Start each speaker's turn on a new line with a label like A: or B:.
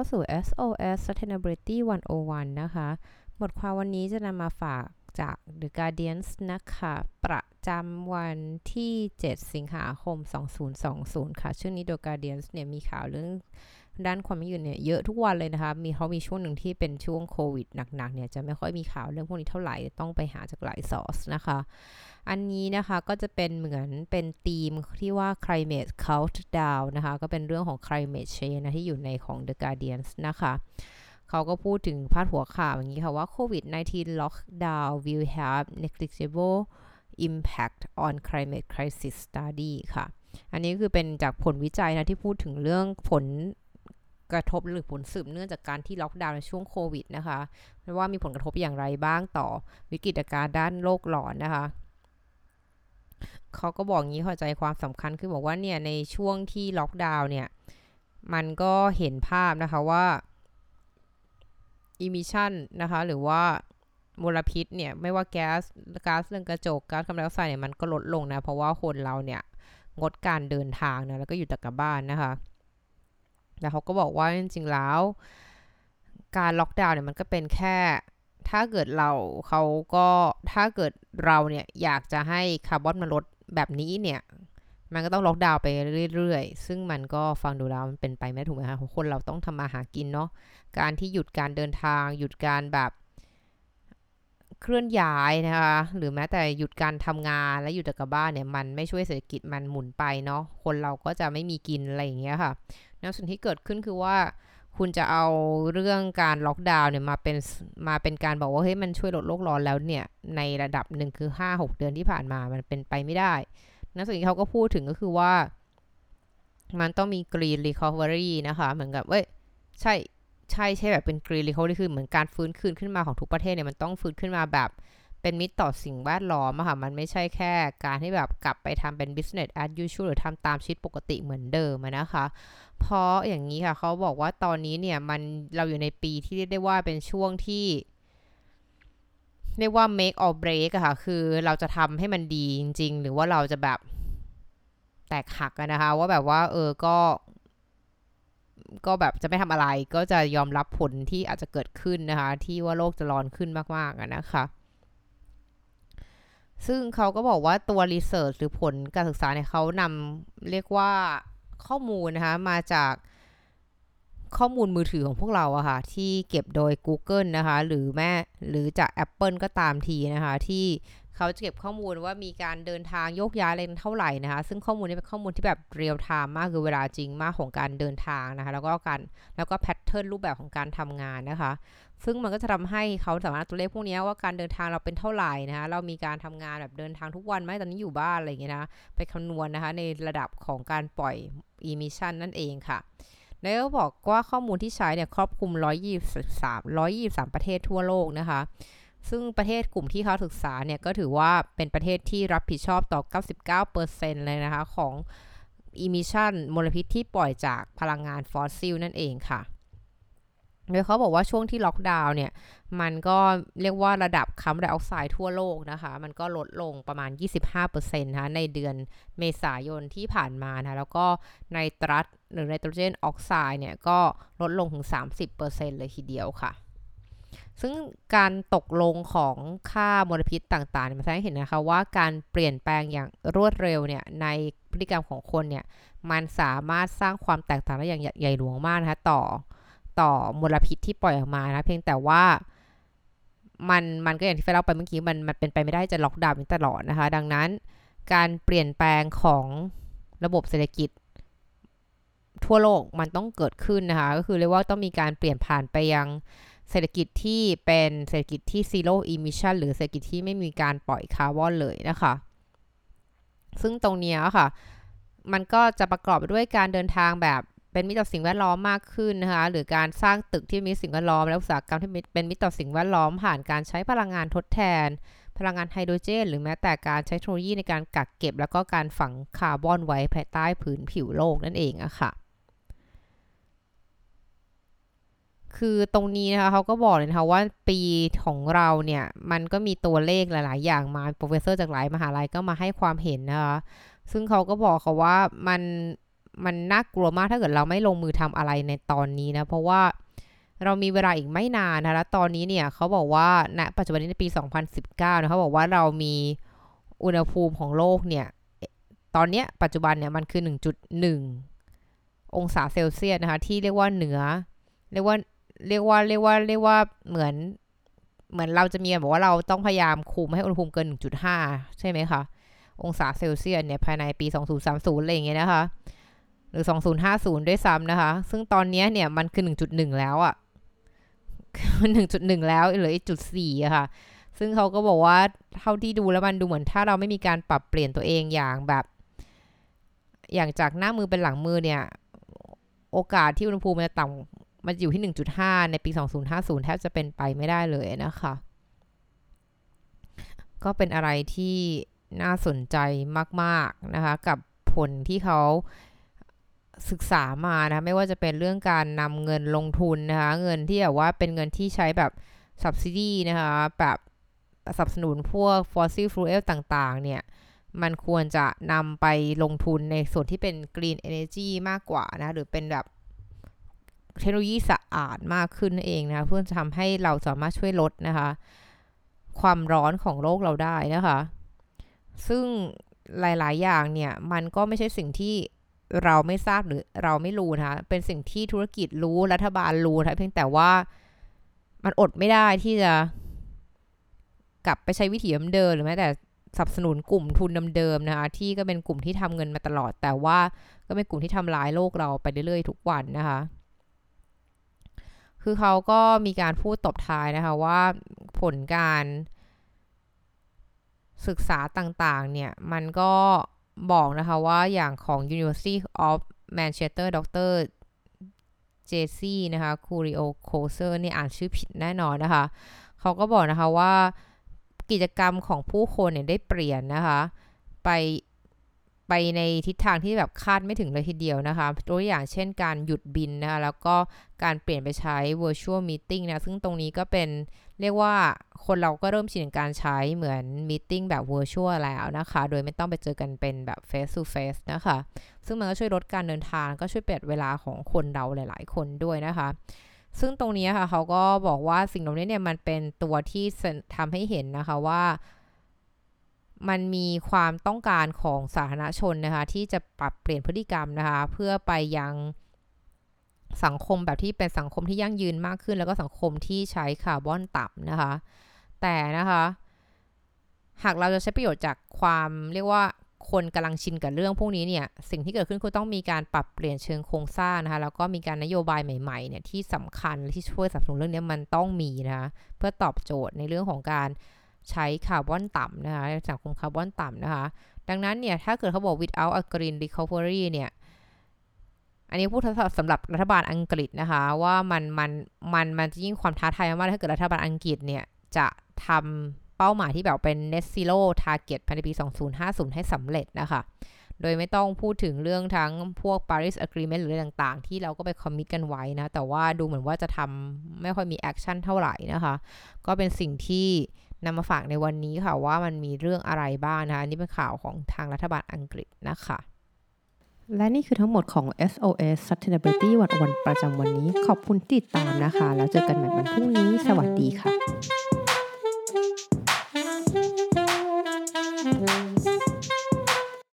A: เข้าสู่ SOS Sustainability 101 นะคะ บทความวันนี้จะนำมาฝากจาก The Guardian นะคะ ประจำวันที่ 7 สิงหาคม 2020 ค่ะ ช่วงนี้ The Guardian เนี่ยมีข่าวเรื่อง ด้านความไม่อยู่เนี่ยเยอะทุกวันเลยนะคะ มีเขามีช่วงหนึ่งที่เป็นช่วงโควิดหนักๆเนี่ยจะไม่ค่อยมีข่าวเรื่องพวกนี้เท่าไหร่ต้องไปหาจากหลายซอสนะคะ อันนี้นะคะก็จะเป็นเหมือนเป็นธีมที่ว่า climate countdown นะคะ ก็เป็นเรื่องของ climate change นะที่อยู่ในของ The Guardian นะคะเขาก็พูดถึงพาดหัวข่าวอย่างนี้ค่ะว่า COVID-19 lockdown will have negligible impact on climate crisis study ค่ะ อันนี้คือเป็นจากผลวิจัยนะที่พูดถึงเรื่องผล กระทบหรือผลสืบเนื่องจากการที่ล็อกดาวน์ในช่วงโควิดนะคะว่ามีผลกระทบอย่างไรบ้างต่อวิกฤตการณ์ด้านโลกร้อนนะคะเขาก็บอกงี้เข้าใจความสำคัญคือบอกว่าเนี่ยในช่วงที่ล็อกดาวน์เนี่ย มันก็เห็นภาพนะคะว่า emission นะคะหรือว่ามลพิษเนี่ยไม่ว่าแก๊สก๊าซเรือนกระจกก๊าซคาร์บอนไดออกไซด์เนี่ยมันก็ลดลงนะ เพราะว่าคนเราเนี่ยงดการเดินทางนะแล้วก็อยู่แต่กับบ้านนะคะ แต่เขาก็บอกว่าจริงๆแล้ว การล็อกดาวน์เนี่ยมันก็เป็นแค่ ถ้าเกิดเราเขาก็ถ้าเกิดเราเนี่ยอยากจะให้คาร์บอนมันลดแบบนี้เนี่ยมันก็ต้องล็อกดาวน์ไปเรื่อยๆ ซึ่งมันก็ฟังดูแล้วมันเป็นไปไม่ถูกไหมคะคนเราต้องทำมาหากินเนาะ การที่หยุดการเดินทาง หยุดการแบบเคลื่อนย้ายนะคะ หรือแม้แต่หยุดการทำงานและอยู่แต่กับบ้านเนี่ย มันไม่ช่วยเศรษฐกิจมันหมุนไปเนาะ คนเราก็จะไม่มีกินอะไรอย่างเงี้ยค่ะ แล้วสิ่งที่เกิดขึ้นคือว่าคุณจะเอาเรื่องการล็อกดาวน์เนี่ยมาเป็นมาเป็นการบอกว่าเฮ้ยมันช่วยลดโลกร้อนแล้วเนี่ยในระดับหนึ่งคือ 5-6 เดือนที่ผ่านมามันเป็นไปไม่ได้นักสิ่งที่เขาก็พูดถึงก็คือว่า มันต้องมี green recovery นะคะ เหมือนกับเว้ยใช่ใช่ใช่แบบเป็น green recovery คือเหมือนการฟื้นคืนขึ้นมาของทุกประเทศเนี่ยมันต้องฟื้นขึ้นมาแบบ เป็นมิตรต่อสิ่งแวดล้อมอะค่ะ มันไม่ใช่แค่การที่แบบกลับไปทำเป็น business as usual หรือทำตามชีวิตปกติเหมือนเดิมนะคะ เพราะอย่างนี้ค่ะเขาบอกว่าตอนนี้เนี่ยมันเราอยู่ในปีที่เรียกได้ว่าเป็นช่วงที่เรียกว่า make or break อะค่ะ คือเราจะทำให้มันดีจริง ๆ หรือว่าเราจะแบบแตกหักนะคะ ว่าแบบว่า เออ ก็ ก็แบบจะไม่ทำอะไร ก็จะยอมรับผลที่อาจจะเกิดขึ้นนะคะ ที่ว่าโลกจะร้อนขึ้นมากๆนะคะ ซึ่งเขาก็บอกว่าตัวรีเสิร์ชหรือผลการศึกษาเนี่ยเขานำเรียกว่าข้อมูลนะคะมาจากข้อมูลมือถือของพวกเราอะค่ะ ที่เก็บโดย Google นะคะ หรือแม่หรือจาก Apple ก็ตามทีนะคะ ที่ เขาจะเก็บข้อมูลว่ามีการเดินทางโยกย้ายอะไรเท่าไหร่นะคะ ซึ่งข้อมูลนี้เป็นข้อมูลที่แบบเรียลไทม์มากคือเวลาจริงมากของการเดินทางนะคะ แล้วก็การแล้วก็แพทเทิร์นรูปแบบของการทำงานนะคะ ซึ่งมันก็จะทำให้เขาสามารถตัวเลขพวกนี้ว่าการเดินทางเราเป็นเท่าไหร่นะคะ เรามีการทำงานแบบเดินทางทุกวันไหมตอนนี้อยู่บ้านอะไรอย่างเงี้ยนะ ไปคำนวณนนะคะ ในระดับของการปล่อย emission นั่นเองค่ะแล้วก็บอกว่าข้อมูลที่ใช้เนี่ยครอบคลุม 123 123 ประเทศทั่วโลกนะคะ ซึ่งประเทศกลุ่มที่เขาศึกษาเนี่ยก็ถือว่าเป็นประเทศที่รับผิดชอบต่อ 99%เลยนะคะ ของ emission มลพิษที่ปล่อยจากพลังงานฟอสซิลนั่นเองค่ะโดยเขาบอกว่าช่วงที่ล็อกดาวน์เนี่ย มันก็เรียกว่าระดับคาร์บอนไดออกไซด์ทั่วโลกนะคะ มันก็ลดลงประมาณ 25%นะคะในเดือนเมษายนที่ผ่านมานะ แล้วก็ในตรัสหรือไนโตรเจนออกไซด์เนี่ย ก็ลดลงถึง 30%เลยทีเดียวค่ะ ซึ่งการตกลงของค่ามลพิษต่างๆมันแสดงให้เห็นนะคะว่าการเปลี่ยนแปลงอย่างรวดเร็วเนี่ยในพฤติกรรมของคนเนี่ยมันสามารถสร้างความแตกต่างได้อย่างใหญ่หลวงมากนะคะต่อต่อมลพิษที่ปล่อยออกมานะเพียงแต่ว่ามันมันก็อย่างที่เล่าไปเมื่อกี้มันมันเป็นไปไม่ได้จะล็อกดาวน์ตลอดนะคะ ดังนั้นการเปลี่ยนแปลงของระบบเศรษฐกิจ ทั่วโลกมันต้องเกิดขึ้นนะคะ ก็คือเรียกว่าต้องมีการเปลี่ยนผ่านไปยัง เศรษฐกิจที่เป็นเศรษฐกิจที่ zero emission หรือเศรษฐกิจที่ไม่มีการปล่อยคาร์บอนเลยนะคะ ซึ่งตรงนี้ค่ะ มันก็จะประกอบด้วยการเดินทางแบบเป็นมิตรต่อสิ่งแวดล้อมมากขึ้นนะคะหรือการสร้างตึกที่มีสิ่งแวดล้อม และอุตสาหกรรมที่เป็นมิตรต่อสิ่งแวดล้อม ผ่านการใช้พลังงานทดแทน พลังงานไฮโดรเจน หรือแม้แต่การใช้เทคโนโลยีในการกักเก็บ แล้วก็การฝังคาร์บอนไว้ภายใต้ผืนผิวโลกนั่นเองอะค่ะ คือตรงนี้นะคะเขาก็บอกเลยนะคะว่าปีของเราเนี่ย มันก็มีตัวเลขหลาย ๆ อย่างมา professor จากหลายมหาลัยก็มาให้ความเห็นนะคะซึ่งเขาก็บอกเขาว่ามันมันน่ากลัวมากถ้าเกิดเราไม่ลงมือทำอะไรในตอนนี้นะ เพราะว่าเรามีเวลาอีกไม่นานนะแล้วตอนนี้เนี่ยเขาบอกว่าณปัจจุบันนี้ในปี 2019นะเขาบอกว่าเรามีอุณหภูมิของโลกเนี่ย ตอนนี้ปัจจุบันเนี่ยมันคือ 1.1 องศาเซลเซียสนะคะ ที่เรียกว่าเหนือ เรียกว่า เรียกว่าเรียกว่าเรียกว่าเหมือนเหมือนเราจะมีบอกว่าเราต้องพยายามคุมให้อุณหภูมิเกิน 1.5 ใช่ไหมคะ องศาเซลเซียสเนี่ยภายในปี 2030 อะไรอย่างเงี้ยนะคะ หรือ 2050 ด้วยซ้ำนะคะ ซึ่งตอนนี้เนี่ยมันคือ 1.1 แล้วอะ่ะ1.1 แล้วเหลืออีกจุด4อะค่ะ ซึ่งเขาก็บอกว่าเท่าที่ดูแล้วมันดูเหมือนถ้าเราไม่มีการปรับเปลี่ยนตัวเองอย่างแบบ อย่างจากหน้ามือเป็นหลังมือเนี่ย โอกาสที่อุณหภูมิมันจะต่ำ มันอยู่ที่ 1.5 ในปี 2050 แทบจะเป็นไปไม่ได้เลยนะคะ ก็เป็นอะไรที่น่าสนใจมาก ๆ นะคะ กับผลที่เขาศึกษามานะไม่ว่าจะเป็นเรื่องการนำเงินลงทุนนะคะ เงินที่แบบว่าเป็นเงินที่ใช้แบบ subsidy นะคะ แบบสนับสนุนพวก fossil fuel ต่างๆ เนี่ย มันควรจะนำไปลงทุนในส่วนที่เป็น green energy มากกว่านะ หรือเป็นแบบ เทคโนโลยีสะอาดมากขึ้นเองนะคะเพื่อจะทำให้เราสามารถช่วยลดนะคะ ความร้อนของโลกเราได้นะคะ ซึ่งหลาย ๆ อย่างเนี่ยมันก็ไม่ใช่สิ่งที่เราไม่ทราบหรือเราไม่รู้นะคะเป็นสิ่งที่ธุรกิจรู้รัฐบาลรู้นะเพียงแต่ว่ามันอดไม่ได้ที่จะกลับไปใช้วิถีเดิมหรือแม้แต่สนับสนุนกลุ่มทุนเดิมๆนะคะที่ก็เป็นกลุ่มที่ทำเงินมาตลอด แต่ว่าก็เป็นกลุ่มที่ทำลายโลกเราไปเรื่อยๆทุกวันนะคะ คือเขาก็มีการพูดตบท้ายนะคะว่าผลการศึกษาต่างๆ เนี่ย มันก็บอกนะคะว่าอย่างของ University of Manchester ดรเจซี่นะคะคูริโอโคเซอร์นี่อ่านชื่อผิดแน่นอนนะคะ เขาก็บอกนะคะว่ากิจกรรมของผู้คนเนี่ยได้เปลี่ยนนะคะ ไป ไปในทิศทางที่แบบคาดไม่ถึงเลยทีเดียวนะคะ ตัวอย่างเช่นการหยุดบินนะคะแล้วก็การเปลี่ยนไปใช้ virtual meeting นะ ซึ่งตรงนี้ก็เป็นเรียกว่าคนเราก็เริ่มชินการใช้เหมือนมีติ้งแบบ virtual แล้วนะคะ โดยไม่ต้องไปเจอกันเป็นแบบ face to face นะคะ ซึ่งมันก็ช่วยลดการเดินทางก็ช่วยเปลี่ยนเวลาของคนเราหลาย ๆ คนด้วยนะคะซึ่งตรงนี้ค่ะเขาก็บอกว่าสิ่งเหล่านี้เนี่ยมันเป็นตัวที่ทำให้เห็นนะคะว่า มันมีความต้องการของสาธารณชนนะคะ ที่จะปรับเปลี่ยนพฤติกรรมนะคะ เพื่อไปยังสังคมแบบที่เป็นสังคมที่ยั่งยืนมากขึ้น แล้วก็สังคมที่ใช้คาร์บอนต่ำนะคะ แต่นะคะ หากเราจะใช้ประโยชน์จากความเรียกว่าคนกำลังชินกับเรื่องพวกนี้เนี่ย สิ่งที่เกิดขึ้นคือต้องมีการปรับเปลี่ยนเชิงโครงสร้างนะคะ แล้วก็มีการนโยบายใหม่ๆเนี่ยที่สำคัญที่ช่วยสนับสนุนเรื่องนี้มันต้องมีนะคะ เพื่อตอบโจทย์ในเรื่องของการ ใช้คาร์บอนต่ำนะคะสังคมคาร์บอนต่ำนะคะ ดังนั้นเนี่ย ถ้าเกิดเขาบอก without a green recovery เนี่ย อันนี้พูดสำหรับรัฐบาลอังกฤษนะคะ ว่ามันมันมันมันจะยิ่งความท้าทายมากถ้าเกิดรัฐบาลอังกฤษเนี่ย จะทำเป้าหมายที่แบบเป็น net zero target ภายในปี 2050 ให้สำเร็จนะคะ โดยไม่ต้องพูดถึงเรื่องทั้งพวก Paris Agreement หรือต่างๆ ที่เราก็ไป commit กันไว้นะ แต่ว่าดูเหมือนว่าจะทำไม่ค่อยมี action เท่าไหร่นะคะ ก็เป็นสิ่งที่ นำมาฝากในวันนี้ค่ะว่ามันมีเรื่องอะไรบ้างนะคะนี่เป็นข่าวของทางรัฐบาลอังกฤษนะคะ และนี่คือทั้งหมดของ SOS Sustainability วันวันประจำวันนี้ ขอบคุณติดตามนะคะ แล้วเจอกันใหม่วันพรุ่งนี้ สวัสดีค่ะ